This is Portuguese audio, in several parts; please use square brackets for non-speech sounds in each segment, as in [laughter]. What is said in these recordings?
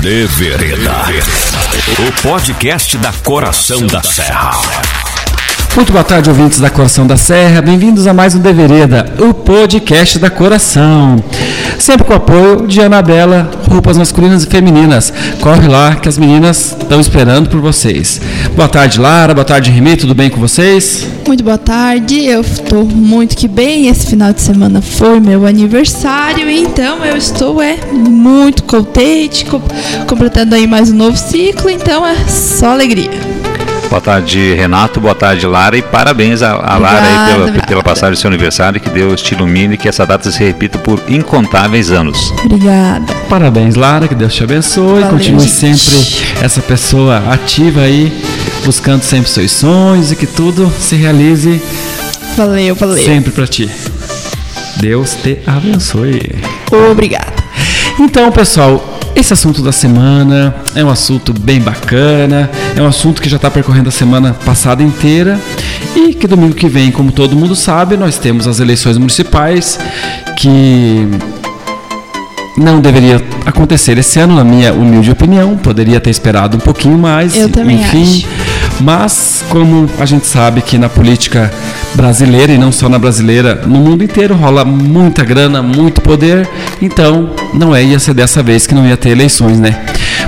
De Vereda. O podcast da Coração da Serra. Muito boa tarde, ouvintes da Coração da Serra. Bem-vindos a mais um De Vereda, o podcast da Coração. Sempre com o apoio de Anabela, roupas masculinas e femininas. Corre lá que as meninas estão esperando por vocês. Boa tarde, Lara. Boa tarde, Remy. Tudo bem com vocês? Muito boa tarde. Eu estou muito que bem. Esse final de semana foi meu aniversário, então eu estou é muito contente, completando aí mais um novo ciclo. Então é só alegria. Boa tarde, Renato. Boa tarde, Lara. E parabéns a, a Lara aí pela, pela passagem do seu aniversário. Que Deus te ilumine e que essa data se repita por incontáveis anos. Obrigada. Parabéns, Lara. Que Deus te abençoe. Valeu, Continue gente. sempre essa pessoa ativa aí, buscando sempre seus sonhos e que tudo se realize. Valeu, valeu. Sempre para ti. Deus te abençoe. Obrigada. Então, pessoal, esse assunto da semana é um assunto bem bacana, é um assunto que já está percorrendo a semana passada inteira e que domingo que vem, como todo mundo sabe, nós temos as eleições municipais que não deveria acontecer esse ano, na minha humilde opinião. Poderia ter esperado um pouquinho mais. Eu também enfim. Acho. Mas, como a gente sabe que na política brasileira, e não só na brasileira, no mundo inteiro rola muita grana, muito poder, então não é, ia ser dessa vez que não ia ter eleições, né?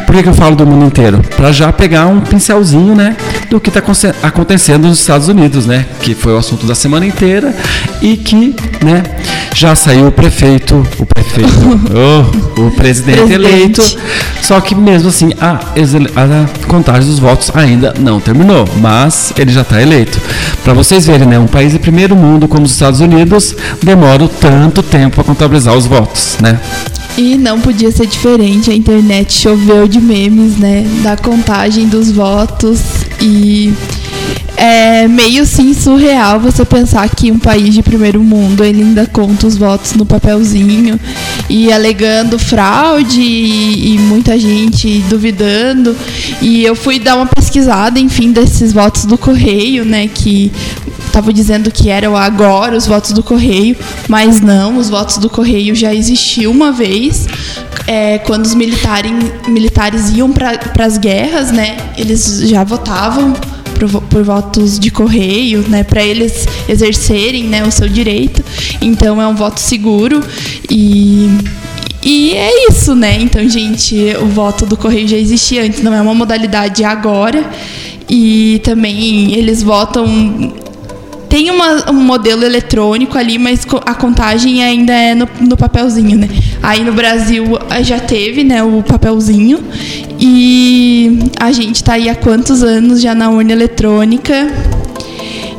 Por que, que eu falo do mundo inteiro? Para já pegar um pincelzinho, né, do que está acontecendo nos Estados Unidos, né, que foi o assunto da semana inteira e que, né, já saiu o prefeito, o prefeito, [laughs] oh, o presidente, presidente, eleito. Só que mesmo assim, a, a contagem dos votos ainda não terminou, mas ele já está eleito. Para vocês verem, né, um país de primeiro mundo como os Estados Unidos demora tanto tempo para contabilizar os votos, né? E não podia ser diferente, a internet choveu de memes, né? Da contagem dos votos e é meio sim surreal você pensar que um país de primeiro mundo ele ainda conta os votos no papelzinho e alegando fraude e, e, muita gente duvidando. E eu fui dar uma pesquisada, enfim, desses votos do correio, né? Que estava dizendo que eram agora os votos do Correio, mas não, os votos do Correio já existiu uma vez. É, quando os militares, militares iam para as guerras, né, eles já votavam por, por votos de correio, né, para eles exercerem né, o seu direito. Então é um voto seguro e e é isso, né? Então, gente, o voto do correio já existia antes, não é uma modalidade agora. E também eles votam tem uma, um modelo eletrônico ali, mas a contagem ainda é no, no, papelzinho, né? Aí no Brasil eh, já teve, né, o papelzinho. E a gente está aí há quantos anos já na urna eletrônica?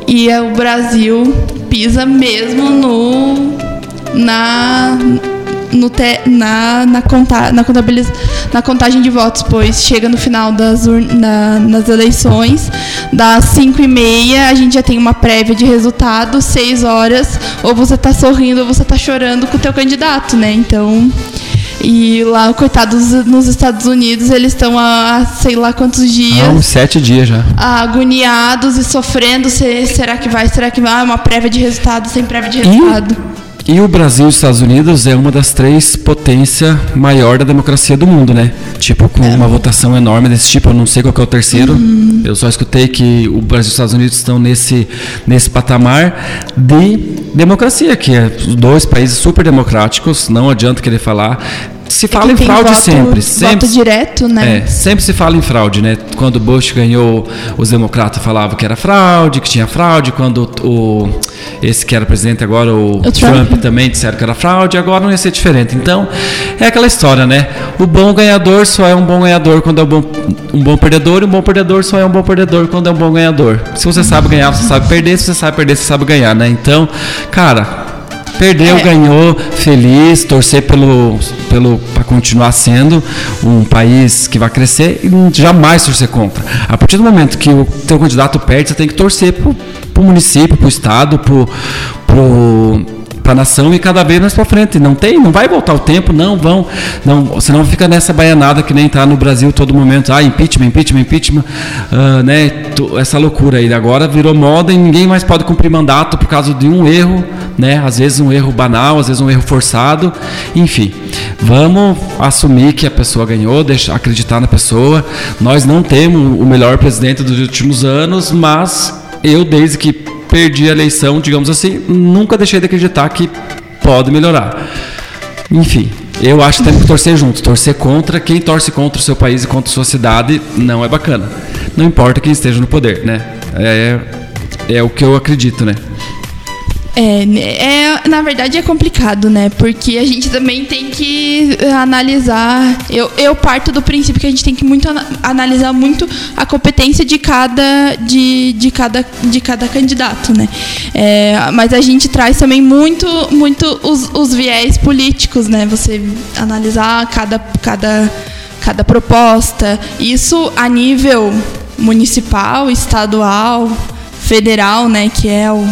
E o Brasil pisa mesmo no na no te, na, na, conta, na, contabiliz, na contagem de votos, pois chega no final das na, nas eleições, das 5 e meia, a gente já tem uma prévia de resultado, 6 horas, ou você está sorrindo ou você está chorando com o teu candidato, né? Então. E lá, coitados, nos Estados Unidos, eles estão há sei lá quantos dias. Ah, uns sete dias já. Agoniados e sofrendo. será que vai? Será que vai? Uma prévia de resultado sem prévia de resultado. E e o Brasil e os Estados Unidos é uma das três potências maior da democracia do mundo, né? Tipo, com uma votação enorme desse tipo, eu não sei qual é o terceiro. Uhum. Eu só escutei que o Brasil e os Estados Unidos estão nesse, nesse patamar de democracia, que é dois países super democráticos, não adianta querer falar se fala em fraude voto, sempre, sempre. Voto direto, né? É, sempre se fala em fraude, né? Quando Bush ganhou, os democratas falavam que era fraude, que tinha fraude. Quando o, esse que era presidente agora, o, o Trump. Trump. também disseram que era fraude, agora não ia ser diferente. Então, é aquela história, né? O bom ganhador só é um bom ganhador quando é um bom, um bom perdedor, e um bom perdedor só é um bom perdedor quando é um bom ganhador. Se você sabe ganhar, você sabe perder, se você sabe perder, você sabe ganhar, né? Então, cara, Perdeu, é. ganhou, feliz, torcer pelo, pelo para continuar sendo um país que vai crescer e jamais torcer contra. A partir do momento que o teu candidato perde, você tem que torcer pro, pro município, pro estado, pro, pro a nação e cada vez mais para frente. Não tem, não vai voltar o tempo, não vão, não, senão fica nessa baianada que nem está no Brasil todo momento. Ah, impeachment, impeachment, impeachment, uh, né? Essa loucura aí. Agora virou moda e ninguém mais pode cumprir mandato por causa de um erro, né? Às vezes um erro banal, às vezes um erro forçado, enfim. Vamos assumir que a pessoa ganhou, deixar, acreditar na pessoa. Nós não temos o melhor presidente dos últimos anos, mas eu desde que perdi a eleição, digamos assim, nunca deixei de acreditar que pode melhorar. Enfim, eu acho que temos que torcer juntos. Torcer contra quem torce contra o seu país e contra a sua cidade não é bacana. Não importa quem esteja no poder, né? É, é o que eu acredito, né? É, é, na verdade é complicado, né? Porque a gente também tem que analisar. Eu, eu parto do princípio que a gente tem que muito analisar muito a competência de cada, de, de cada, de cada candidato, né? É, mas a gente traz também muito, muito os, os viés políticos, né? Você analisar cada, cada, cada proposta. Isso a nível municipal, estadual, federal, né? Que é o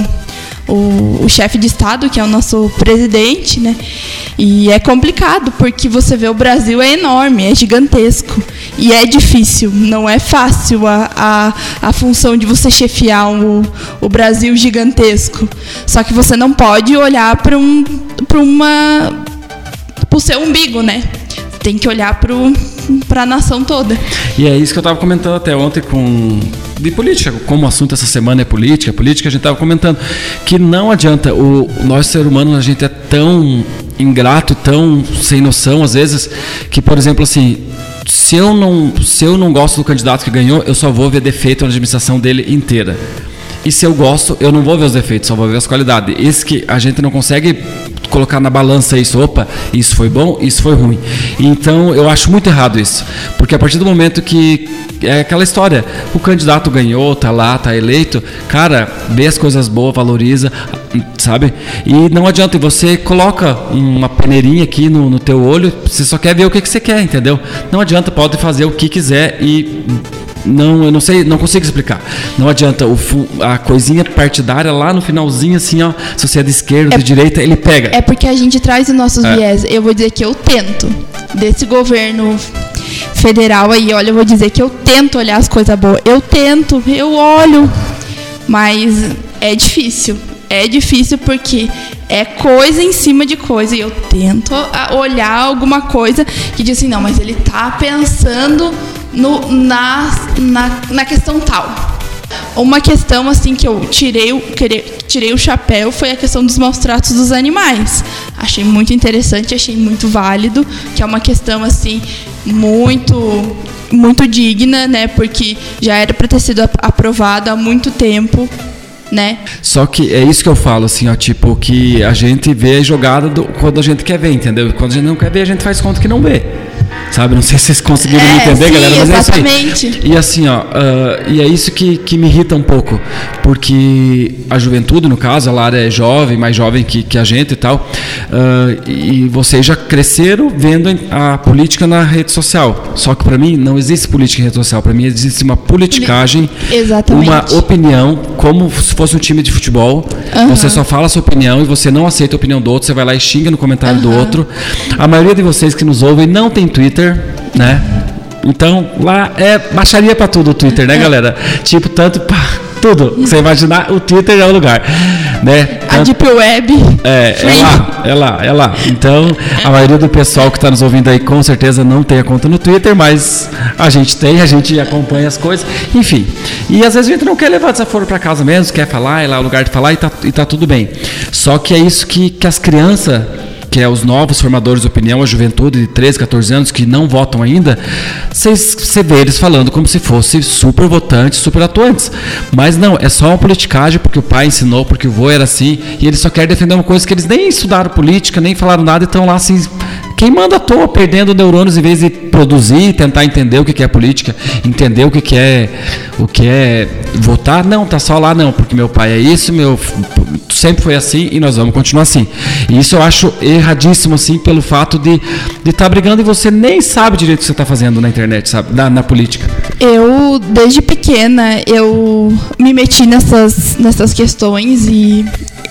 o, o chefe de Estado, que é o nosso presidente, né? E é complicado, porque você vê o Brasil é enorme, é gigantesco. E é difícil, não é fácil a, a, a função de você chefiar o, o Brasil gigantesco. Só que você não pode olhar para um, uma. para o seu umbigo, né? Tem que olhar para a nação toda. E é isso que eu estava comentando até ontem com de política, como o assunto essa semana é política, política a gente estava comentando que não adianta o nós ser humano a gente é tão ingrato, tão sem noção às vezes que por exemplo assim se eu não se eu não gosto do candidato que ganhou, eu só vou ver defeito na administração dele inteira. E se eu gosto, eu não vou ver os defeitos, só vou ver as qualidades. Isso que a gente não consegue colocar na balança isso, opa, isso foi bom, isso foi ruim. Então eu acho muito errado isso, porque a partir do momento que é aquela história, o candidato ganhou, tá lá, tá eleito, cara, vê as coisas boas, valoriza, sabe? E não adianta, você coloca uma peneirinha aqui no, no teu olho, você só quer ver o que, que você quer, entendeu? Não adianta, pode fazer o que quiser e não, eu não sei, não consigo explicar. Não adianta o a coisinha partidária lá no finalzinho assim, ó, se você é de esquerda, é, de direita, ele pega. É porque a gente traz os nossos é. viés. Eu vou dizer que eu tento desse governo federal aí, olha, eu vou dizer que eu tento olhar as coisas boas. Eu tento, eu olho, mas é difícil. É difícil porque é coisa em cima de coisa. E eu tento olhar alguma coisa que diz assim, não, mas ele tá pensando no, na, na, na questão tal. Uma questão assim que eu tirei, tirei o chapéu foi a questão dos maus tratos dos animais. Achei muito interessante, achei muito válido, que é uma questão assim muito muito digna, né? Porque já era para ter sido aprovado há muito tempo. Né? Só que é isso que eu falo, assim, ó, tipo, que a gente vê a jogada do, quando a gente quer ver, entendeu? Quando a gente não quer ver, a gente faz conta que não vê. Sabe? Não sei se vocês conseguiram é, me entender, sim, galera, mas exatamente. é isso aí. E assim, ó, uh, e é isso que, que me irrita um pouco, porque a juventude, no caso, a Lara é jovem, mais jovem que, que a gente e tal, uh, e vocês já cresceram vendo a política na rede social. Só que para mim não existe política em rede social, para mim existe uma politicagem, exatamente. uma opinião, como se fosse um time de futebol. Uhum. Você só fala a sua opinião e você não aceita a opinião do outro, você vai lá e xinga no comentário uhum. do outro. A maioria de vocês que nos ouvem não tem Twitter Twitter, né? Então, lá é baixaria para tudo o Twitter, né, galera? Tipo, tanto pá, tudo. Você imaginar, o Twitter é o lugar, né? Tanto, a Deep Web. É, é lá, é lá, é lá. Então, a maioria do pessoal que está nos ouvindo aí com certeza não tem a conta no Twitter, mas a gente tem, a gente acompanha as coisas, enfim. E às vezes a gente não quer levar desaforo para casa mesmo, quer falar, é lá o lugar de falar e tá, e tá tudo bem. Só que é isso que, que as crianças que é os novos formadores de opinião, a juventude de 13, 14 anos que não votam ainda, você vê eles falando como se fossem super votantes, super atuantes. Mas não, é só uma politicagem porque o pai ensinou, porque o vô era assim, e eles só querem defender uma coisa que eles nem estudaram política, nem falaram nada e estão lá assim queimando à toa, perdendo neurônios em vez de produzir, tentar entender o que é política, entender o que é o que é votar. Não, tá só lá não, porque meu pai é isso, meu sempre foi assim e nós vamos continuar assim. E isso eu acho erradíssimo assim pelo fato de de estar tá brigando e você nem sabe direito o que você está fazendo na internet, sabe, na, na política. Eu desde pequena eu me meti nessas nessas questões e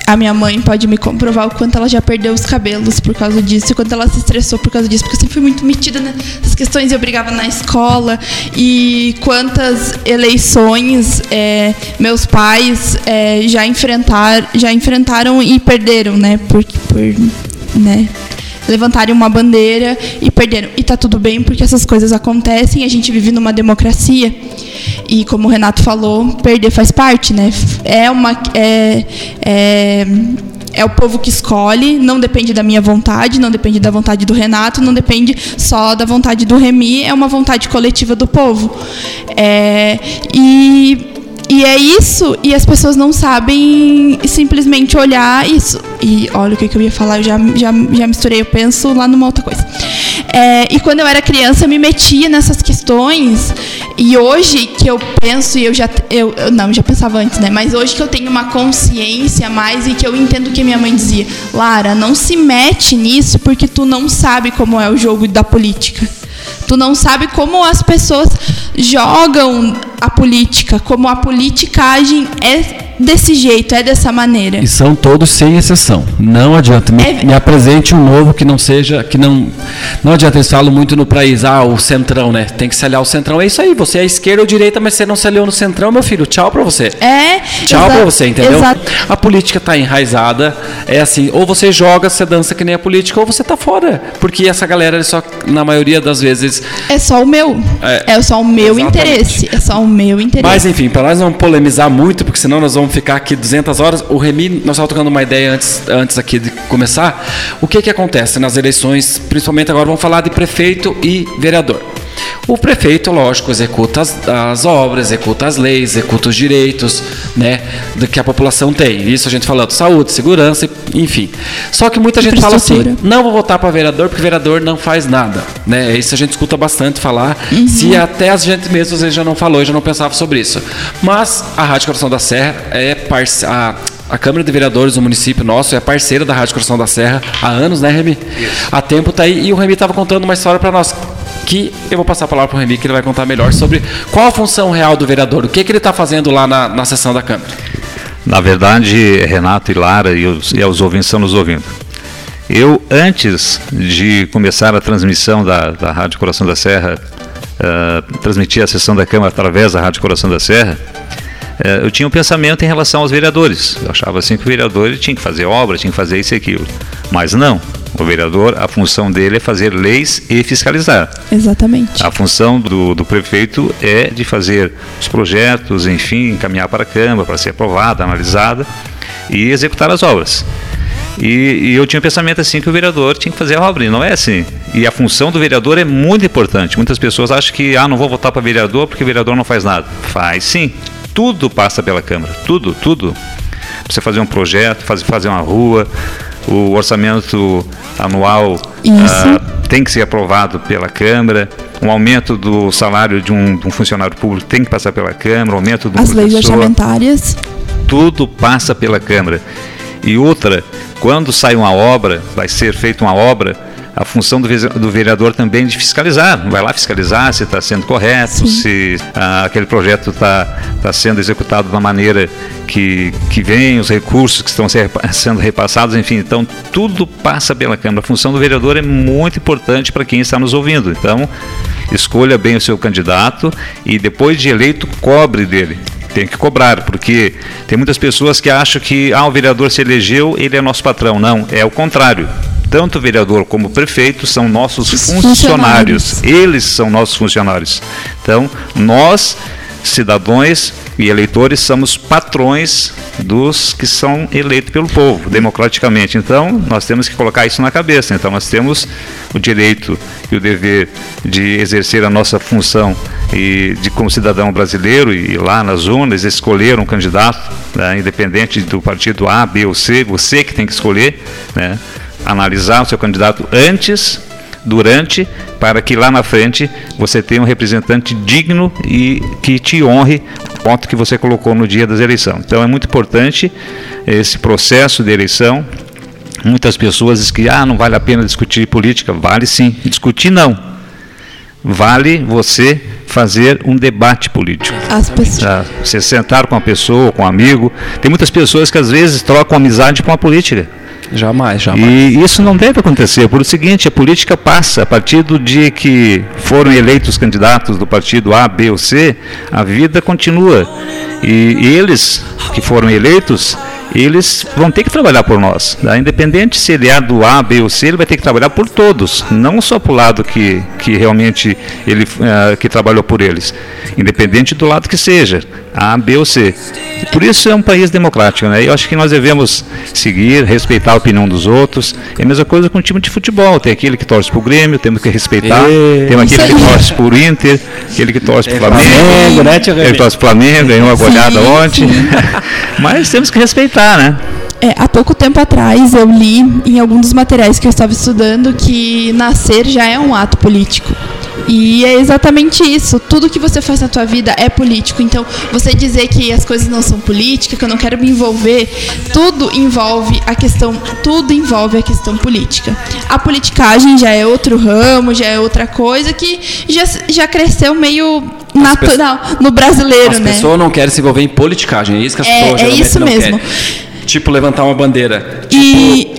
a minha mãe pode me comprovar o quanto ela já perdeu os cabelos por causa disso, o quanto ela se estressou por causa disso, porque eu sempre fui muito metida nessas questões, eu brigava na escola e quantas eleições é, meus pais é, já enfrentar, já enfrentaram e perderam, né? Por, por né? Levantarem uma bandeira e perderam. E tá tudo bem porque essas coisas acontecem, a gente vive numa democracia. E como o Renato falou, perder faz parte, né? É uma é, é, é o povo que escolhe, não depende da minha vontade, não depende da vontade do Renato, não depende só da vontade do Remy, é uma vontade coletiva do povo. É, e e é isso, e as pessoas não sabem simplesmente olhar isso. E olha o que, eu ia falar, eu já, já, já misturei, eu penso lá numa outra coisa. É, e quando eu era criança, eu me metia nessas questões. E hoje que eu penso, e eu já. Eu, eu, não, já pensava antes, né? Mas hoje que eu tenho uma consciência mais e que eu entendo o que minha mãe dizia: Lara, não se mete nisso porque tu não sabe como é o jogo da política. Tu não sabe como as pessoas jogam a política, como a politicagem é desse jeito, é dessa maneira. E são todos sem exceção. Não adianta. Me, é... me apresente um novo que não seja, que não. Não adianta, eles falam muito no país, ah, o centrão, né? Tem que se aliar o centrão. É isso aí, você é esquerda ou direita, mas você não se aliou no centrão, meu filho. Tchau pra você. É. Tchau pra você, entendeu? Exato. A política tá enraizada. É assim, ou você joga, você dança que nem a política, ou você tá fora. Porque essa galera, só, na maioria das vezes. É só o meu. É, é só o meu exatamente. interesse. É só o meu interesse. Mas enfim, para nós não polemizar muito, porque senão nós vamos ficar aqui 200 horas. O Remy, nós estávamos tocando uma ideia antes, antes aqui de começar. O que, que acontece nas eleições, principalmente agora vamos falar de prefeito e vereador. O prefeito, lógico, executa as, as, obras, executa as leis, executa os direitos né, que a população tem. Isso a gente falando saúde, segurança, enfim. Só que muita gente fala assim: não vou votar para vereador porque vereador não faz nada. Né? Isso a gente escuta bastante falar. Uhum. Se até a gente mesmo às vezes já não falou, já não pensava sobre isso. Mas a Rádio Coração da Serra é parceira. A Câmara de Vereadores do município nosso é parceira da Rádio Coração da Serra há anos, né, Remy? Isso. Há tempo tá aí. E o Remy estava contando uma história para nós que eu vou passar a palavra para o Remy, que ele vai contar melhor sobre qual a função real do vereador, o que, que ele está fazendo lá na, na sessão da Câmara. Na verdade, Renato e Lara e os, e os ouvintes estão nos ouvindo. Eu, antes de começar a transmissão da, da Rádio Coração da Serra, uh, transmitir a sessão da Câmara através da Rádio Coração da Serra, eu tinha um pensamento em relação aos vereadores. Eu achava assim que o vereador tinha que fazer obra, tinha que fazer isso e aquilo. Mas não. O vereador, a função dele é fazer leis e fiscalizar. Exatamente. A função do, do prefeito é de fazer os projetos, enfim, encaminhar para a Câmara para ser aprovada, analisada e executar as obras. E, e, eu tinha um pensamento assim que o vereador tinha que fazer a obra, e não é assim. E a função do vereador é muito importante. Muitas pessoas acham que, ah, não vou votar para vereador porque o vereador não faz nada. Faz sim. Tudo passa pela Câmara. Tudo, tudo. Você fazer um projeto, fazer, fazer uma rua, o orçamento anual uh, tem que ser aprovado pela Câmara, um aumento do salário de um, de um funcionário público tem que passar pela Câmara, um aumento do As leis orçamentárias. Tudo passa pela Câmara. E outra, quando sai uma obra, vai ser feita uma obra, a função do vereador também de fiscalizar. Vai lá fiscalizar se está sendo correto, Sim. se ah, aquele projeto está tá sendo executado da maneira que, que vem, os recursos que estão sendo repassados, enfim. Então, tudo passa pela Câmara. A função do vereador é muito importante para quem está nos ouvindo. Então, escolha bem o seu candidato e depois de eleito, cobre dele tem que cobrar, porque tem muitas pessoas que acham que ah, o vereador se elegeu, ele é nosso patrão. Não, é o contrário tanto o vereador como o prefeito são nossos funcionários. funcionários. Eles são nossos funcionários. Então, nós, cidadãos e eleitores, somos patrões dos que são eleitos pelo povo, democraticamente. Então, nós temos que colocar isso na cabeça. Então, nós temos o direito e o dever de exercer a nossa função e de como cidadão brasileiro e lá nas urnas escolher um candidato, né, independente do partido A, B ou C, você que tem que escolher, né, analisar o seu candidato antes, durante, para que lá na frente você tenha um representante digno e que te honre o voto que você colocou no dia das eleições. Então é muito importante esse processo de eleição. Muitas pessoas dizem que ah, não vale a pena discutir política. Vale sim. Discutir não. Vale você fazer um debate político. As pessoas. Ah, Você sentar com uma pessoa, com um amigo. Tem muitas pessoas que às vezes trocam amizade com a política. Jamais, jamais. E isso não deve acontecer, por o seguinte, a política passa, a partir do dia que foram eleitos candidatos do partido A, B ou C, a vida continua. E, e eles que foram eleitos, eles vão ter que trabalhar por nós. Tá? Independente se ele é do A, B ou C, ele vai ter que trabalhar por todos, não só para o lado que, que realmente ele ah, que trabalhou por eles. Independente do lado que seja, A, B ou C. Por isso é um país democrático, né? Eu acho que nós devemos seguir, respeitar a opinião dos outros. É a mesma coisa com o time de futebol. Tem aquele que torce para o Grêmio, temos que respeitar. E- Tem aquele que torce por Inter, aquele que torce para o Flamengo. Flamengo, né, Ele torce pro Flamengo, ganhou uma goleada ontem. [laughs] Mas temos que respeitar, né? É, há pouco tempo atrás eu li em algum dos materiais que eu estava estudando que nascer já é um ato político. E é exatamente isso. Tudo que você faz na tua vida é político. Então, você dizer que as coisas não são políticas, que eu não quero me envolver, tudo envolve a questão, tudo envolve a questão política. A politicagem já é outro ramo, já é outra coisa que já, já cresceu meio natural no brasileiro, As né? pessoas não querem se envolver em politicagem, é isso que as É- pessoas é geralmente isso não mesmo. querem. Tipo, levantar uma bandeira. Tipo, E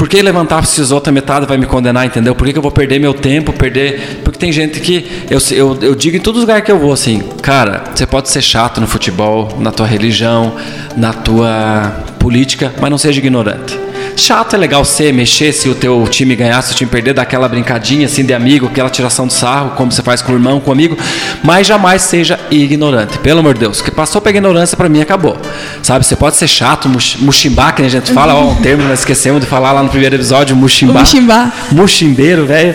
por que levantar se os outra metade vai me condenar, entendeu? Por que, que eu vou perder meu tempo, perder... Porque tem gente que... Eu, eu, eu digo em todos os lugares que eu vou, assim, cara, você pode ser chato no futebol, na tua religião, na tua política, mas não seja ignorante. Chato é legal ser, mexer se o teu time ganhar, se o time perder, dar aquela brincadinha assim de amigo, aquela tiração de sarro, como você faz com o irmão, com o amigo, mas jamais seja ignorante. Pelo amor de Deus, que passou pra ignorância pra mim acabou. Sabe, você pode ser chato, muximbar, que a gente fala, ó, um termo que nós esquecemos de falar lá no primeiro episódio, muximbar. Muximbar. Muximbeiro, velho.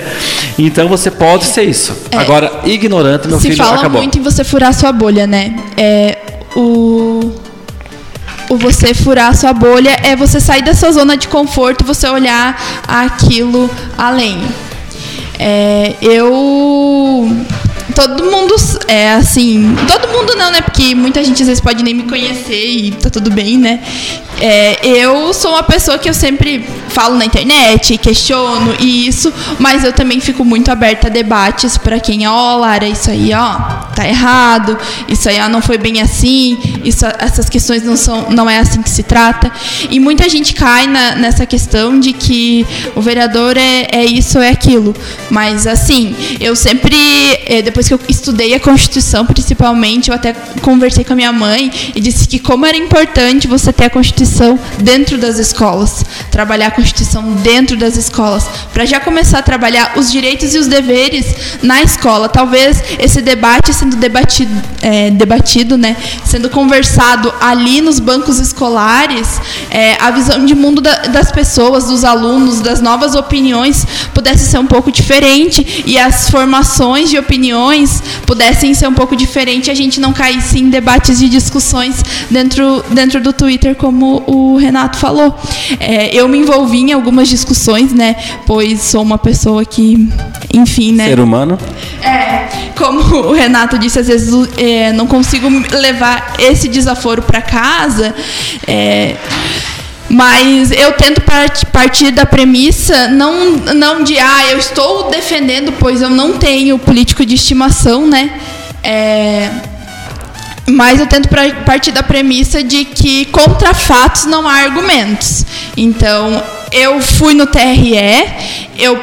Então você pode ser isso. É. Agora, ignorante, meu se filho, fala acabou. muito em você furar sua bolha, né? É, o, o você furar sua bolha é você sair da sua zona de conforto, você olhar aquilo além. É, eu todo mundo é assim, todo mundo não, né? Porque muita gente às vezes pode nem me conhecer e tá tudo bem, né? É, eu sou uma pessoa que eu sempre falo na internet, questiono e isso, mas eu também fico muito aberta a debates para quem, ó, Lara, isso aí, ó, tá errado, isso aí, ó, não foi bem assim, isso, essas questões não são, não é assim que se trata. E muita gente cai na- nessa questão de que o vereador é, é isso, é aquilo. Mas assim, eu sempre, eh, depois que eu estudei a Constituição, principalmente, eu até conversei com a minha mãe e disse que como era importante você ter a Constituição dentro das escolas, trabalhar a Constituição dentro das escolas, para já começar a trabalhar os direitos e os deveres na escola. Talvez esse debate sendo debatido, eh, debatido né, sendo conversado ali nos bancos escolares, eh, a visão de mundo da- das pessoas, dos alunos, das novas opiniões pudesse ser um pouco diferente e as formações de opiniões pudessem ser um pouco diferente, a gente não caísse em debates e discussões dentro, dentro do Twitter, como o Renato falou. É, eu me envolvi em algumas discussões, né? Pois sou uma pessoa que, enfim, né? Ser humano. É, como o Renato disse, às vezes é, não consigo levar esse desaforo para casa. é, mas eu tento part- partir da premissa não, não de ah, eu estou defendendo, pois eu não tenho político de estimação, né? É, mas eu tento partir da premissa de que contra fatos não há argumentos. Então, eu fui no TRE, eu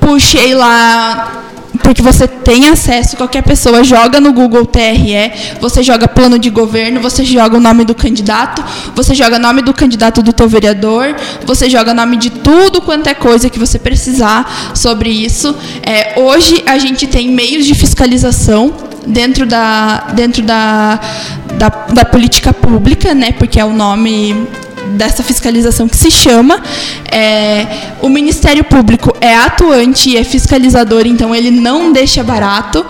puxei lá porque você tem acesso, qualquer pessoa joga no Google TRE, você joga plano de governo, você joga o nome do candidato, você joga o nome do candidato do teu vereador, você joga o nome de tudo quanto é coisa que você precisar sobre isso. É, hoje a gente tem meios de fiscalização dentro da, dentro da, da, da política pública, né? Porque é o nome dessa fiscalização que se chama. É, o Ministério Público é atuante e é fiscalizador, então ele não deixa barato.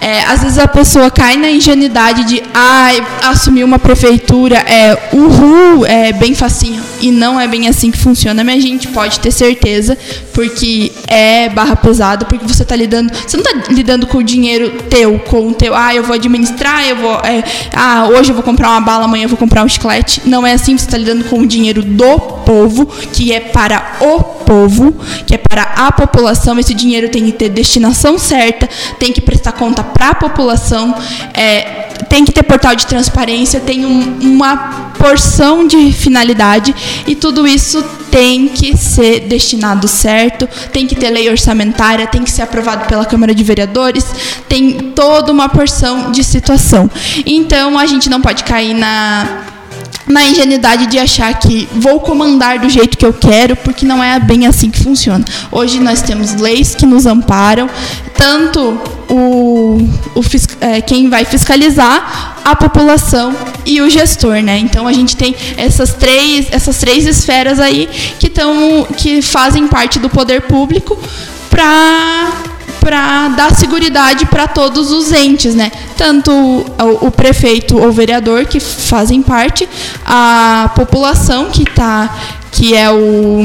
É, às vezes a pessoa cai na ingenuidade de ai, assumir uma prefeitura é uhul, é bem facinho. E não é bem assim que funciona, mas a gente pode ter certeza, porque é barra pesada, porque você está lidando. Você não está lidando com o dinheiro teu, com o teu, ah, eu vou administrar, eu vou. é, ah, hoje eu vou comprar uma bala, amanhã eu vou comprar um chiclete. Não é assim, você está lidando com o dinheiro do povo, que é para o povo, que é para a população. Esse dinheiro tem que ter destinação certa, tem que prestar conta para a população, é, tem que ter portal de transparência, tem um, uma porção de finalidade e tudo isso tem que ser destinado certo, tem que ter lei orçamentária, tem que ser aprovado pela Câmara de Vereadores, tem toda uma porção de situação. Então a gente não pode cair na na ingenuidade de achar que vou comandar do jeito que eu quero, porque não é bem assim que funciona. Hoje nós temos leis que nos amparam, tanto o, o é, quem vai fiscalizar, a população e o gestor, né? Então a gente tem essas três, essas três esferas aí que, tão, que fazem parte do poder público para para dar segurança para todos os entes, né? Tanto o, o, prefeito ou vereador que fazem parte, a população que tá, que é o,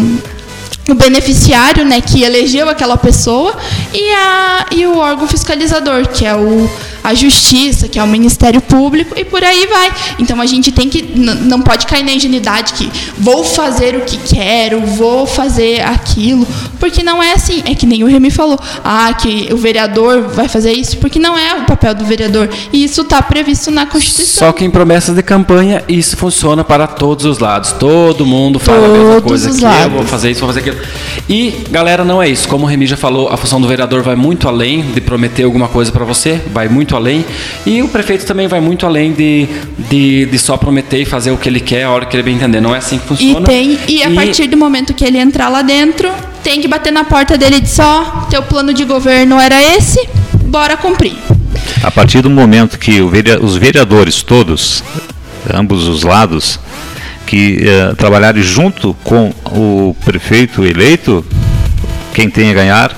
o beneficiário, né, que elegeu aquela pessoa e, a, e o órgão fiscalizador, que é o a justiça, que é o Ministério Público, e por aí vai. Então a gente tem que. Não pode cair na ingenuidade que vou fazer o que quero, vou fazer aquilo, porque não é assim. É que nem o Remy falou, ah, que o vereador vai fazer isso, porque não é o papel do vereador. E isso está previsto na Constituição. Só que em promessas de campanha, isso funciona para todos os lados. Todo mundo fala todos a mesma coisa que lados. eu vou fazer isso, vou fazer aquilo. E, galera, não é isso. Como o Remy já falou, a função do vereador vai muito além de prometer alguma coisa para você, vai muito muito além. E o prefeito também vai muito além de, de, de, só prometer e fazer o que ele quer a hora que ele bem entender. Não é assim que funciona. E, tem, e a e... partir do momento que ele entrar lá dentro, tem que bater na porta dele e dizer: ó, teu plano de governo era esse, bora cumprir. A partir do momento que os vereadores todos, ambos os lados, que uh, trabalharem junto com o prefeito eleito, quem tem a ganhar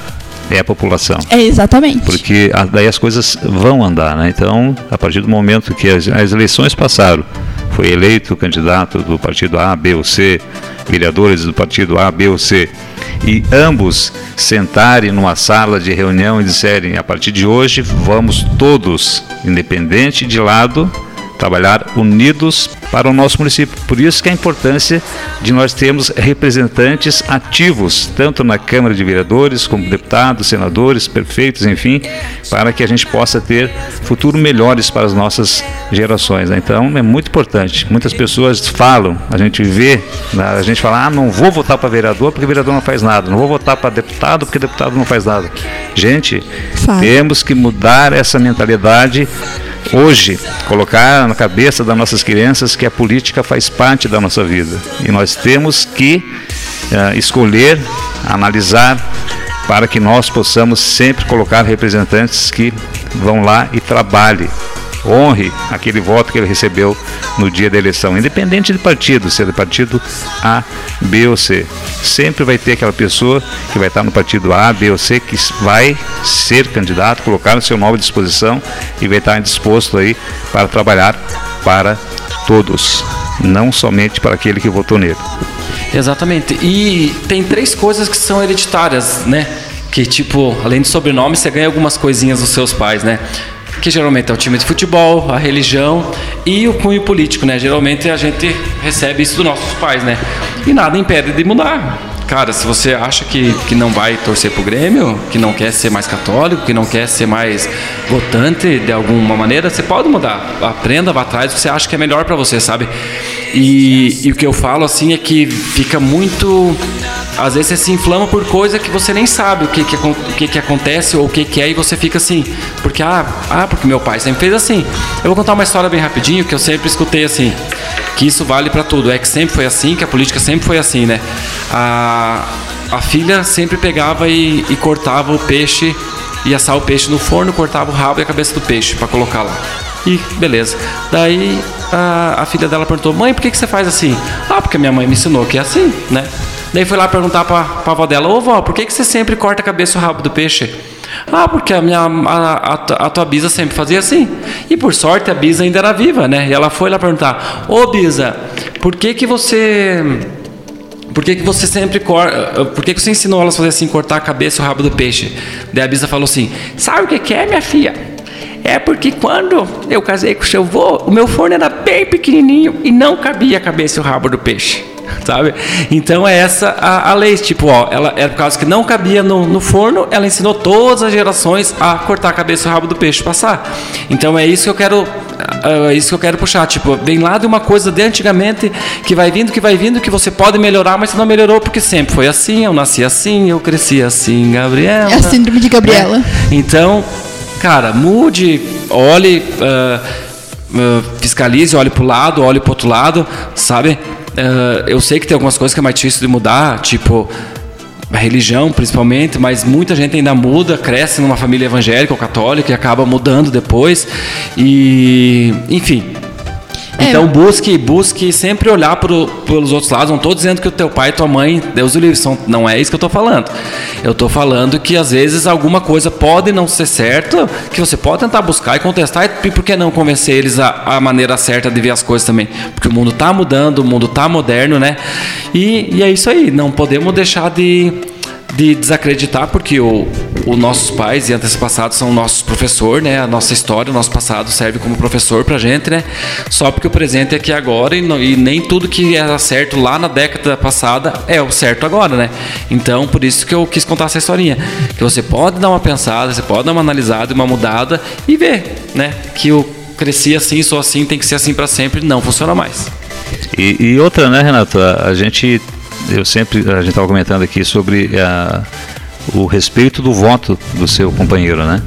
é a população. É exatamente. Porque daí as coisas vão andar, né? Então, a partir do momento que as, as eleições passaram, foi eleito o candidato do partido A, B ou C, vereadores do partido A, B ou C, e ambos sentarem numa sala de reunião e disserem: a partir de hoje vamos todos, independente de lado, trabalhar unidos para o nosso município. Por isso que a importância de nós termos representantes ativos, tanto na Câmara de Vereadores, como deputados, senadores, prefeitos, enfim, para que a gente possa ter futuro melhores para as nossas gerações. Né? Então é muito importante. Muitas pessoas falam, a gente vê, né, a gente fala, ah, não vou votar para vereador porque vereador não faz nada, não vou votar para deputado porque deputado não faz nada. Gente, temos que mudar essa mentalidade hoje colocar na cabeça das nossas crianças que a política faz parte da nossa vida e nós temos que uh, escolher, analisar para que nós possamos sempre colocar representantes que vão lá e trabalhem honre aquele voto que ele recebeu no dia da eleição, independente de partido, se é do partido A, B ou C. Sempre vai ter aquela pessoa que vai estar no partido A, B ou C que vai ser candidato, colocar o seu nome à disposição e vai estar disposto aí para trabalhar para todos, não somente para aquele que votou nele. Exatamente. E tem três coisas que são hereditárias, né? Que tipo, além do sobrenome, você ganha algumas coisinhas dos seus pais, né? que geralmente é o time de futebol, a religião e o cunho político, né? Geralmente a gente recebe isso dos nossos pais, né? E nada impede de mudar. Cara, se você acha que, que não vai torcer pro Grêmio, que não quer ser mais católico, que não quer ser mais votante de alguma maneira, você pode mudar. Aprenda, vá atrás que você acha que é melhor para você, sabe? E, e o que eu falo assim é que fica muito às vezes você se inflama por coisa que você nem sabe o que, que, o que, que acontece ou o que, que é e você fica assim, porque ah, ah, porque meu pai sempre fez assim. Eu vou contar uma história bem rapidinho que eu sempre escutei assim, que isso vale para tudo, é que sempre foi assim, que a política sempre foi assim, né? A, a filha sempre pegava e, e cortava o peixe, ia assar o peixe no forno, cortava o rabo e a cabeça do peixe para colocar lá. E beleza. Daí a, a, filha dela perguntou: Mãe, por que, que você faz assim? Ah, porque minha mãe me ensinou que é assim, né? Daí foi lá perguntar pra, pra avó dela, ô vó, por que, que você sempre corta a cabeça e o rabo do peixe? Ah, porque a minha a, a, tua bisa sempre fazia assim. E por sorte a bisa ainda era viva, né? E ela foi lá perguntar: "Ô bisa, por que que você por que, que você sempre corta. Por que, que você ensinou elas a fazer assim, cortar a cabeça e o rabo do peixe? Daí a bisa falou assim: Sabe o que, que é, minha filha? É porque quando eu casei com o seu vô, o meu forno era bem pequenininho e não cabia a cabeça e o rabo do peixe. [laughs] sabe? Então é essa a, a lei. Tipo, ó, ela era por causa que não cabia no, no forno, ela ensinou todas as gerações a cortar a cabeça e o rabo do peixe passar. Então é isso que eu quero é isso que eu quero puxar. Tipo, vem lá de uma coisa de antigamente que vai vindo, que vai vindo, que você pode melhorar, mas você não melhorou porque sempre foi assim, eu nasci assim, eu cresci assim, Gabriela. É a síndrome de Gabriela. É. Então, cara, mude, olhe, uh, uh, fiscalize, olhe para o lado, olhe para outro lado, sabe? Uh, eu sei que tem algumas coisas que é mais difícil de mudar, tipo a religião principalmente, mas muita gente ainda muda, cresce numa família evangélica ou católica e acaba mudando depois. E, enfim. Então busque, busque sempre olhar pro, pelos outros lados. Não estou dizendo que o teu pai e tua mãe, Deus o livre, são, não é isso que eu estou falando. Eu estou falando que às vezes alguma coisa pode não ser certa, que você pode tentar buscar e contestar, e por que não convencer eles a, a maneira certa de ver as coisas também? Porque o mundo está mudando, o mundo está moderno, né? E, e é isso aí, não podemos deixar de de desacreditar, porque o, os nossos pais e antepassados são nossos professor, né? A nossa história, o nosso passado serve como professor pra gente, né? Só porque o presente é aqui agora e, não, e nem tudo que era certo lá na década passada é o certo agora, né? Então, por isso que eu quis contar essa historinha. Que você pode dar uma pensada, você pode dar uma analisada, uma mudada e ver, né? Que eu cresci assim, sou assim, tem que ser assim para sempre, não funciona mais. E, e outra, né, Renato? A, a gente eu sempre, a gente estava comentando aqui sobre a, o respeito do voto do seu companheiro, né?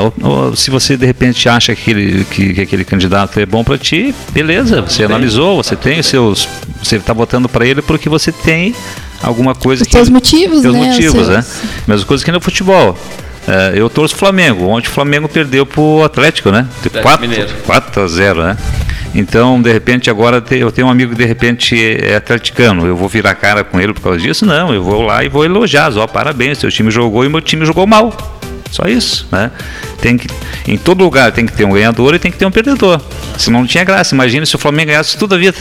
Ou, ou, se você de repente acha que aquele, que, que aquele candidato é bom para ti, beleza, você analisou, você tem os seus. Você está votando para ele porque você tem alguma coisa os que. Os motivos, seus né? motivos, seus... né? Mesma coisa que no futebol. Uh, eu torço o Flamengo. Ontem o Flamengo perdeu para o Atlético, né? 4, 4 a 0, né? Então, de repente, agora eu tenho um amigo que de repente é atleticano, eu vou virar cara com ele por causa disso? Não, eu vou lá e vou elogiar, ó, parabéns, seu time jogou e meu time jogou mal. Só isso, né? Tem que, em todo lugar tem que ter um ganhador e tem que ter um perdedor. Senão não tinha graça. Imagina se o Flamengo ganhasse tudo a vida.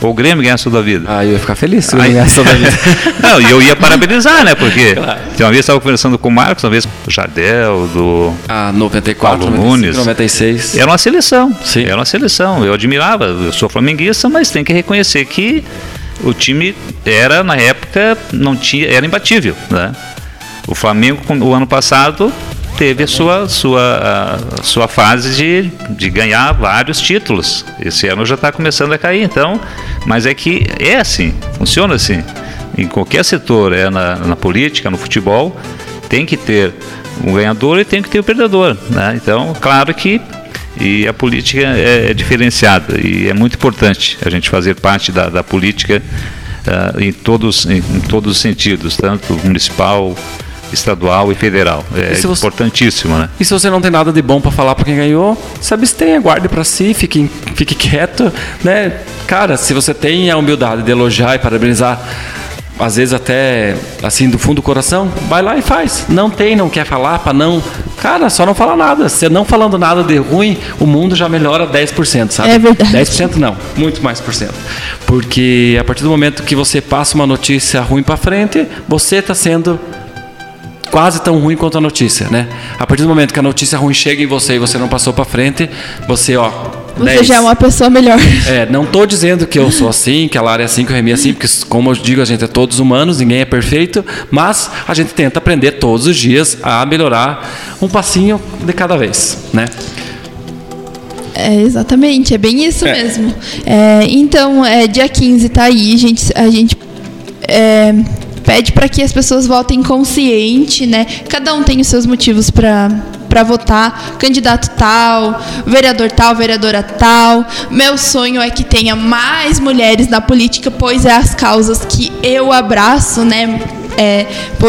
Ou o Grêmio ganhasse toda a vida. Ah, eu ia ficar feliz se ganhasse toda a vida. [laughs] não, e eu ia parabenizar, né? Porque [laughs] claro. uma vez estava conversando com o Marcos, uma vez o Jardel, do. Ah, 94, Paulo 95, Nunes. 96. Era uma seleção. Sim. Era uma seleção. Eu admirava, eu sou flamenguista, mas tem que reconhecer que o time era, na época, não tinha, era imbatível. Né? O Flamengo, o ano passado, teve a sua, sua, a sua fase de, de ganhar vários títulos. Esse ano já está começando a cair, então, mas é que é assim, funciona assim. Em qualquer setor, é na, na política, no futebol, tem que ter um ganhador e tem que ter o um perdedor. Né? Então, claro que e a política é, é, diferenciada e é muito importante a gente fazer parte da, da política uh, em, todos, em, em todos os sentidos, tanto municipal, estadual e federal. É e importantíssimo, né? E se você não tem nada de bom para falar para quem ganhou, se abstenha, guarde para si, fique, fique quieto, né? Cara, se você tem a humildade de elogiar e parabenizar às vezes até assim do fundo do coração, vai lá e faz. Não tem, não quer falar para não. Cara, só não fala nada. Você não falando nada de ruim, o mundo já melhora 10%, sabe? É verdade. 10% não, muito mais por cento. Porque a partir do momento que você passa uma notícia ruim para frente, você está sendo quase tão ruim quanto a notícia, né? A partir do momento que a notícia ruim chega em você e você não passou para frente, você, ó, você 10. já é uma pessoa melhor. [laughs] É, não tô dizendo que eu sou assim, que a Lara é assim, que o Remy é assim, porque como eu digo, a gente é todos humanos, ninguém é perfeito, mas a gente tenta aprender todos os dias a melhorar um passinho de cada vez, né? É, exatamente, é bem isso é. mesmo. É, então, é, dia 15 tá aí, gente, a gente é, pede para que as pessoas votem consciente, né? Cada um tem os seus motivos para para votar, candidato tal, vereador tal, vereadora tal. Meu sonho é que tenha mais mulheres na política, pois é as causas que eu abraço, né? É,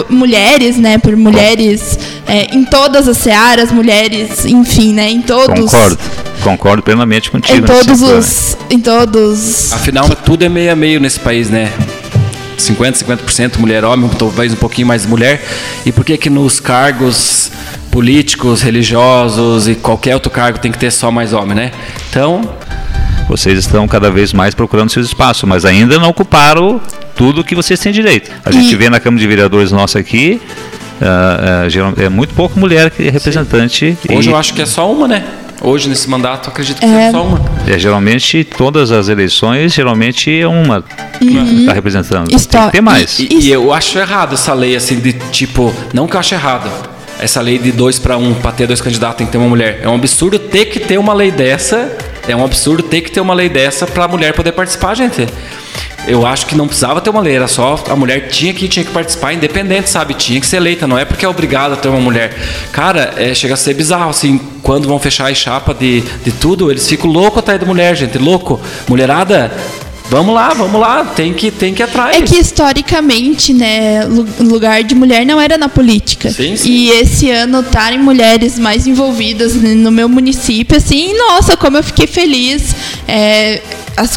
mulheres, né? Por mulheres é, em todas as searas, mulheres, enfim, né? Em todos. Concordo. Concordo plenamente contigo. Em todos os, em todos. Afinal, tudo é meio a meio nesse país, né? 50, 50% mulher homem, talvez um pouquinho mais mulher. E por que que nos cargos políticos, religiosos e qualquer outro cargo tem que ter só mais homem, né? Então, vocês estão cada vez mais procurando seus espaços, mas ainda não ocuparam tudo que vocês têm direito. A e... gente vê na Câmara de Vereadores nossa aqui, uh, uh, é muito pouco mulher que é representante. Sim. Hoje e... eu acho que é só uma, né? Hoje, nesse mandato, acredito que É. seja só uma. É, geralmente, todas as eleições, geralmente é uma que está representando. Tem Histó- que ter mais. E, e eu acho errado essa lei, assim, de tipo. Não que eu acho errado. Essa lei de dois para um, para ter dois candidatos, tem que ter uma mulher. É um absurdo ter que ter uma lei dessa. É um absurdo ter que ter uma lei dessa para a mulher poder participar, gente. Eu acho que não precisava ter uma lei, era só a mulher tinha que tinha que participar independente, sabe? Tinha que ser eleita, não é porque é obrigada a ter uma mulher. Cara, é, chega a ser bizarro, assim, quando vão fechar as chapas de, de tudo, eles ficam loucos atrás da mulher, gente, louco. Mulherada, vamos lá, vamos lá, tem que, tem que atrás. É que historicamente, né, lu- lugar de mulher não era na política. Sim, sim. E esse ano estarem mulheres mais envolvidas no meu município, assim, nossa, como eu fiquei feliz. é,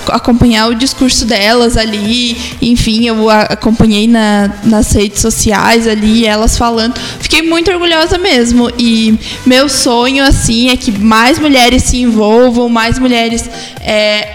acompanhar o discurso delas ali, enfim, eu acompanhei na- nas redes sociais ali, elas falando, fiquei muito orgulhosa mesmo. E meu sonho, assim, é que mais mulheres se envolvam, mais mulheres é,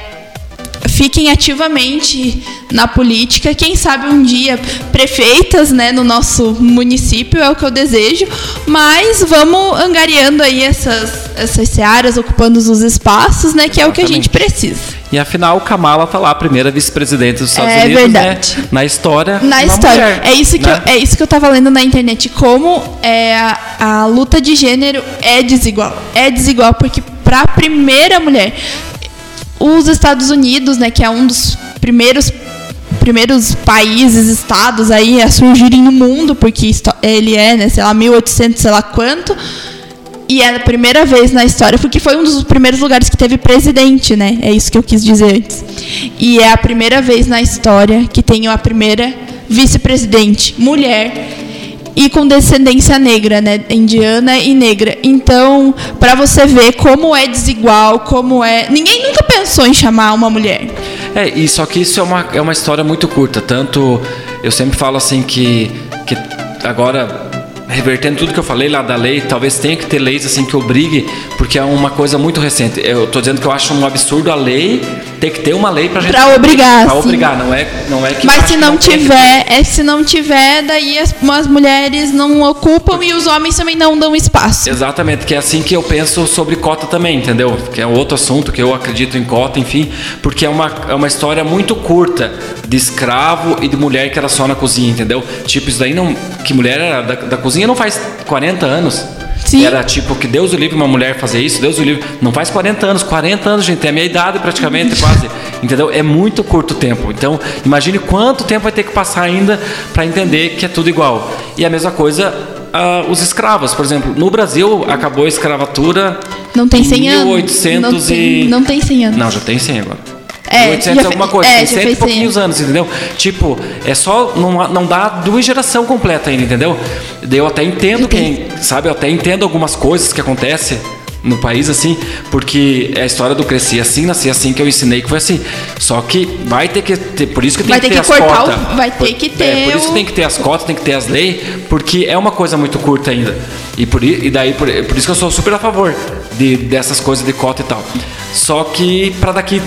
fiquem ativamente na política, quem sabe um dia prefeitas, né, no nosso município é o que eu desejo, mas vamos angariando aí essas essas searas, ocupando os espaços, né, que é o que a gente precisa. E afinal, Kamala tá lá, a primeira vice-presidente dos Estados É Unidos, verdade. né? Na história. Na história. mulher, é, isso que né? eu, é isso que eu tava lendo na internet. Como é, a, a luta de gênero é desigual. É desigual porque para a primeira mulher, os Estados Unidos, né, que é um dos primeiros primeiros países, estados aí a surgirem no mundo, porque ele é, né, sei lá, 1800, sei lá quanto. E é a primeira vez na história, porque foi um dos primeiros lugares que teve presidente, né? É isso que eu quis dizer antes. E é a primeira vez na história que tem a primeira vice-presidente mulher e com descendência negra, né? Indiana e negra. Então, para você ver como é desigual, como é. Ninguém nunca pensou em chamar uma mulher. É, e só que isso é uma, é uma história muito curta. Tanto eu sempre falo assim que, que agora, revertendo tudo que eu falei lá da lei, talvez tenha que ter leis assim que obrigue, porque é uma coisa muito recente. Eu tô dizendo que eu acho um absurdo a lei ter que ter uma lei pra gente. Pra obrigar, sim. obrigar, não é, não é que. Mas se não tem que tiver, é se não tiver, daí as, as mulheres não ocupam e os homens também não dão espaço. Exatamente, que é assim que eu penso sobre cota também, entendeu? Que é outro assunto que eu acredito em cota, enfim, porque é uma, é uma história muito curta de escravo e de mulher que era só na cozinha, entendeu? Tipo, isso daí não. Que mulher era da, da cozinha não faz 40 anos. Sim. Era tipo que Deus o livre uma mulher fazer isso, Deus o livre. Não faz 40 anos, 40 anos, gente, é a minha idade praticamente, quase. [laughs] Entendeu? É muito curto tempo. Então, imagine quanto tempo vai ter que passar ainda para entender que é tudo igual. E a mesma coisa ah, os escravos, por exemplo, no Brasil acabou a escravatura Não tem em 100 anos. 1800 não tem, e não tem 100 anos. Não, já tem 100 agora. É, 1800 já alguma coisa, é, tem 100 e pouquinhos 100. anos, entendeu? Tipo, é só, não, não dá duas geração completa ainda, entendeu? Eu até entendo quem, sabe, eu até entendo algumas coisas que acontecem no país assim, porque é a história do crescer assim, nascer assim que eu ensinei que foi assim. Só que vai ter que ter, por isso que tem Vai que ter que as cortar o- cotas. vai ter que É, ter por isso que tem que ter as cotas, tem que ter as leis, porque é uma coisa muito curta ainda. E, por, e daí, por, por isso que eu sou super a favor de, dessas coisas de cota e tal. Só que para daqui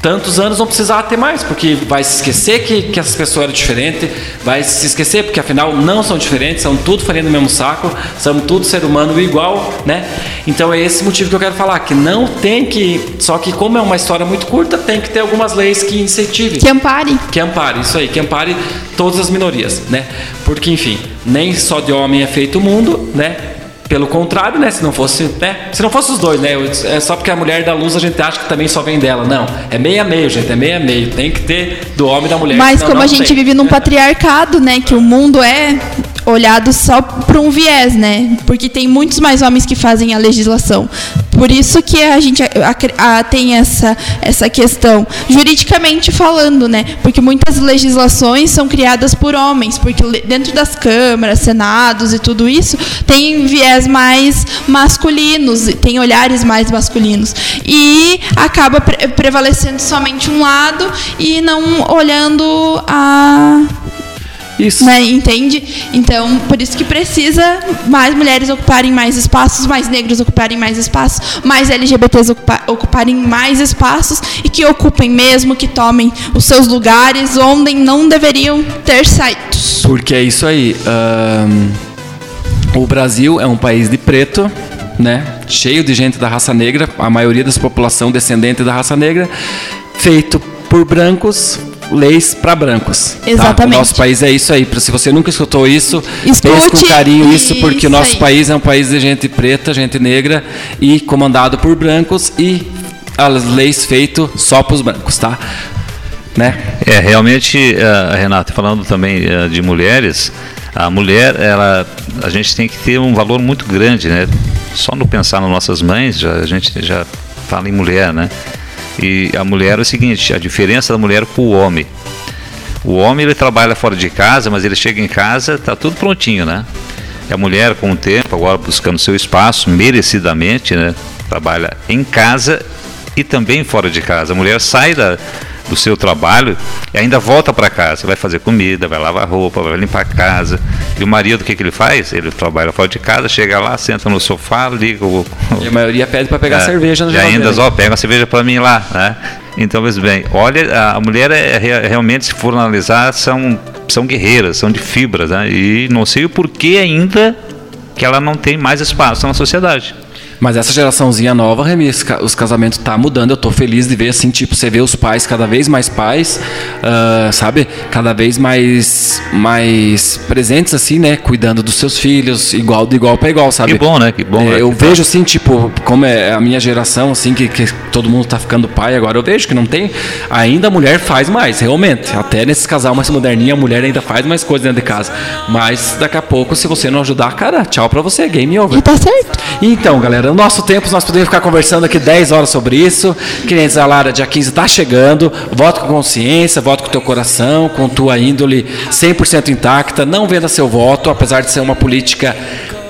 tantos anos não precisar ter mais, porque vai se esquecer que, que essas pessoas eram diferentes, vai se esquecer porque afinal não são diferentes, são tudo farinha do mesmo saco, são tudo ser humano igual, né? Então é esse motivo que eu quero falar, que não tem que, só que como é uma história muito curta, tem que ter algumas leis que incentivem Que ampare. que ampare, isso aí, que ampare todas as minorias, né? Porque, enfim, nem só de homem é feito o mundo, né? Pelo contrário, né? Se não fosse, né? Se não fosse os dois, né? É só porque a mulher da luz a gente acha que também só vem dela. Não, é meio a meio, gente, é meio a meio. Tem que ter do homem e da mulher. Mas como a gente tem. vive num patriarcado, né, que o mundo é olhado só para um viés, né? Porque tem muitos mais homens que fazem a legislação. Por isso que a gente a- a- tem essa, essa questão, juridicamente falando, né? Porque muitas legislações são criadas por homens, porque dentro das câmaras, senados e tudo isso, tem viés mais masculinos, tem olhares mais masculinos. E acaba pre- prevalecendo somente um lado e não olhando a Isso. né, entende? Então, por isso que precisa mais mulheres ocuparem mais espaços, mais negros ocuparem mais espaços, mais LGBTs ocupa- ocuparem mais espaços e que ocupem mesmo, que tomem os seus lugares onde não deveriam ter saído. Porque é isso aí. ahn, o Brasil é um país de preto, né? cheio de gente da raça negra, a maioria da população descendente da raça negra, feito por brancos, leis para brancos. tá? Exatamente. O nosso país é isso aí. Se você nunca escutou isso, Escute pense com carinho isso, porque o nosso aí. país é um país de gente preta, gente negra e comandado por brancos e as leis feito só para os brancos, tá? Né? É, realmente, eh, Renato, falando também eh, de mulheres, a mulher, ela, a gente tem que ter um valor muito grande, né? Só no pensar nas nossas mães, já, a gente já fala em mulher, né? E a mulher é o seguinte, a diferença da mulher com o homem. O homem, ele trabalha fora de casa, mas ele chega em casa, tá tudo prontinho, né? E a mulher, com o tempo, agora buscando seu espaço, merecidamente, né? Trabalha em casa e também fora de casa. A mulher sai da, do seu trabalho e ainda volta para casa, vai fazer comida, vai lavar roupa, vai limpar a casa. E o marido, o que, que ele faz? Ele trabalha fora de casa, chega lá, senta no sofá, liga o. E a maioria pede para pegar É, cerveja no E ainda, ó, pega uma cerveja para mim lá, né? Então, veja bem, olha, a a mulher é, re- realmente, se for analisar, são, são guerreiras, são de fibras, né? E não sei o porquê ainda que ela não tem mais espaço na sociedade. Mas essa geraçãozinha nova, Remy, os ca- os casamentos tá mudando. Eu tô feliz de ver assim, tipo, você vê os pais cada vez mais pais, ah, sabe? Cada vez mais mais presentes assim, né? Cuidando dos seus filhos, igual de igual para igual, sabe? Que bom, né? Que bom. É, né? eu Que vejo assim, tipo, como é a minha geração, assim, que, que todo mundo tá ficando pai agora, eu vejo que não tem. Ainda a mulher faz mais, realmente. Até nesses casal mais moderninho, a mulher ainda faz mais coisas dentro de casa. Mas daqui a pouco, se você não ajudar, cara, tchau pra você, game over. E tá certo. Então, galera, no nosso tempo nós podemos ficar conversando aqui 10 horas sobre isso. Que nem diz a Lara, dia 15 tá chegando. Voto com consciência, voto com teu coração, com tua índole 100% intacta. Não venda seu voto, apesar de ser uma política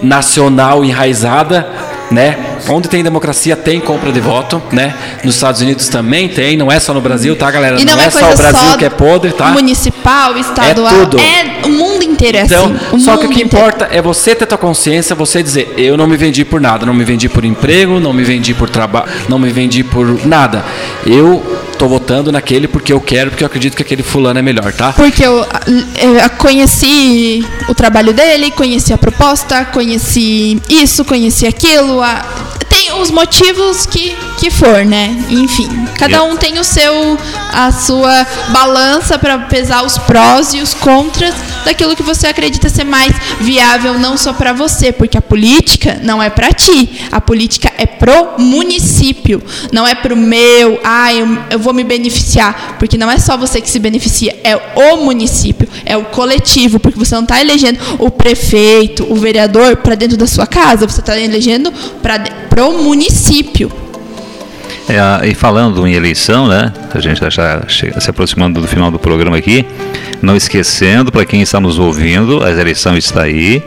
nacional enraizada, né? Onde tem democracia tem compra de voto, né? Nos Estados Unidos também tem, não é só no Brasil, tá, galera? E não, é, é só o Brasil só que é podre, tá? municipal, estadual. tudo. É, o mundo inteiro é Então, assim. O só que o que inteiro. importa é você ter tua consciência, você dizer, eu não me vendi por nada, não me vendi por emprego, não me vendi por trabalho, não me vendi por nada. Eu tô votando naquele porque eu quero, porque eu acredito que aquele fulano é melhor, tá? Porque eu, eu conheci o trabalho dele, conheci a proposta, conheci isso, conheci aquilo. a- tem os motivos que, que for, né? Enfim, cada um tem o seu, a sua balança para pesar os prós e os contras daquilo que você acredita ser mais viável, não só para você, porque a política não é para ti, a política é pro município, não é pro meu, ah, eu, eu vou me beneficiar, porque não é só você que se beneficia, é o município, é o coletivo, porque você não está elegendo o prefeito, o vereador para dentro da sua casa, você está elegendo para pro município. É, e falando em eleição, né? A gente chega se aproximando do final do programa aqui. Não esquecendo, para quem está nos ouvindo, a eleição está aí.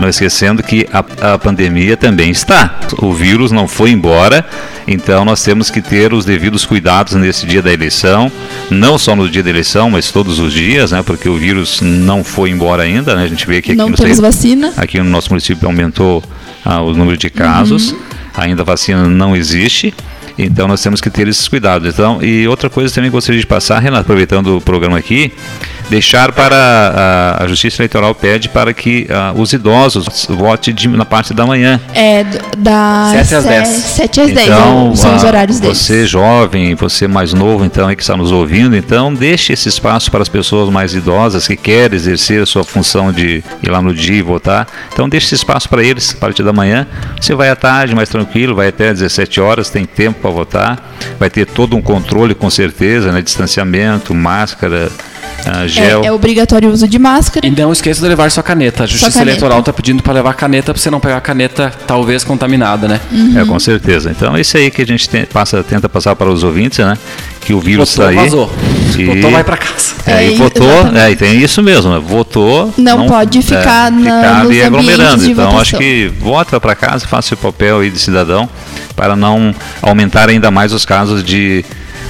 Não esquecendo que a, a pandemia também está. O vírus não foi embora, então nós temos que ter os devidos cuidados nesse dia da eleição. Não só no dia da eleição, mas todos os dias, né? Porque o vírus não foi embora ainda, né? A gente vê que aqui não no temos vacina. Aqui no nosso município aumentou ah, o número de casos, Uhum. ainda a vacina não existe, então nós temos que ter esses cuidados. Então, e outra coisa também gostaria de passar, Renato, aproveitando o programa aqui, deixar para a, a Justiça Eleitoral pede para que os idosos votem de- na parte da manhã. É das Sete às dez. 7 às 10 Então, são os horários deles. você jovem, você mais novo, então, aí que está nos ouvindo, então deixe esse espaço para as pessoas mais idosas que querem exercer a sua função de ir lá no dia e votar. Então, deixe esse espaço para eles a partir da manhã. Você vai à tarde, mais tranquilo, vai até 17 horas, tem tempo para votar. Vai ter todo um controle, com certeza, né? Distanciamento, máscara, ah, gel. É, é obrigatório o uso de máscara. E não esqueça de levar sua caneta. A Justiça caneta. Eleitoral tá pedindo para levar caneta para você não pegar a caneta talvez contaminada, né? Uhum. É, com certeza. Então, é isso aí que a gente tem- passa, tenta passar para os ouvintes, né? Que o vírus Votou, está aí. vazou. E- Votou, vai para casa. É, É, e votou, exatamente. é, e tem isso mesmo, né? votou. Não pode ficar na- ficar nos aglomerando. Então, votação. acho que vota para casa, faça o papel aí de cidadão para não aumentar ainda mais os casos de,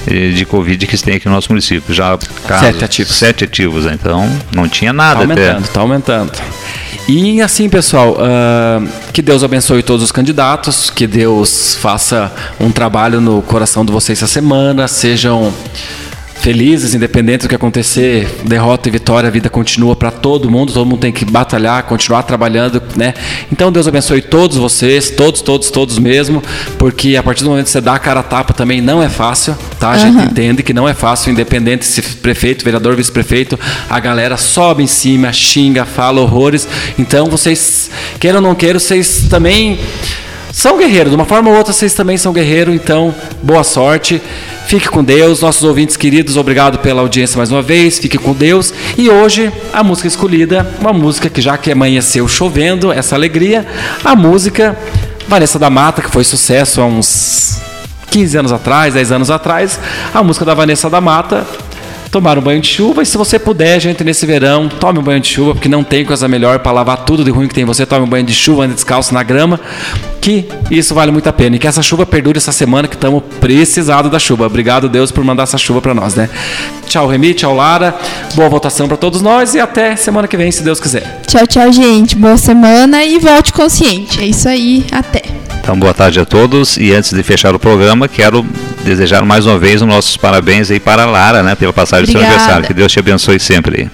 de Covid que tem aqui no nosso município. Já casos, Sete ativos. Sete ativos, né? então não tinha Tá nada até. aumentando, tá aumentando. E assim, pessoal, ah, que Deus abençoe todos os candidatos, que Deus faça um trabalho no coração de vocês essa semana, sejam felizes, independente do que acontecer, derrota e vitória, a vida continua para todo mundo, todo mundo tem que batalhar, continuar trabalhando, né? Então Deus abençoe todos vocês, todos, todos, todos mesmo, porque a partir do momento que você dá a cara a tapa também não é fácil, tá? A gente entende que não é fácil, independente se prefeito, vereador, vice-prefeito, a galera sobe em cima, xinga, fala horrores. Então vocês, queiram ou não queiram, vocês também são guerreiros, de uma forma ou outra vocês também são guerreiros, então boa sorte. Fique com Deus, nossos ouvintes queridos, obrigado pela audiência mais uma vez. Fique com Deus. E hoje a música escolhida, uma música que já que amanheceu chovendo, essa alegria, a música Vanessa da Mata, que foi sucesso há uns 15 anos atrás, 10 anos atrás, a música da Vanessa da Mata, tomar um banho de chuva. E se você puder, gente, nesse verão, tome um banho de chuva, porque não tem coisa melhor para lavar tudo de ruim que tem você. Tome um banho de chuva, ande descalço na grama, que isso vale muito a pena. E que essa chuva perdure essa semana que estamos precisados da chuva. Obrigado, Deus, por mandar essa chuva para nós, né? Tchau, Remi, tchau, Lara. Boa votação para todos nós e até semana que vem, se Deus quiser. Tchau, tchau, gente. Boa semana e volte consciente. É isso aí. Até. Então, boa tarde a todos. E antes de fechar o programa, quero desejar mais uma vez os nossos parabéns aí para a Lara, né, pela passagem do seu Obrigada. aniversário. Que Deus te abençoe sempre.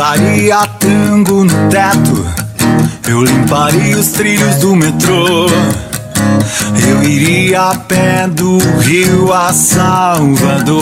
Dançaria tango no teto. Eu limparia os trilhos do metrô. Eu iria a pé do Rio a Salvador.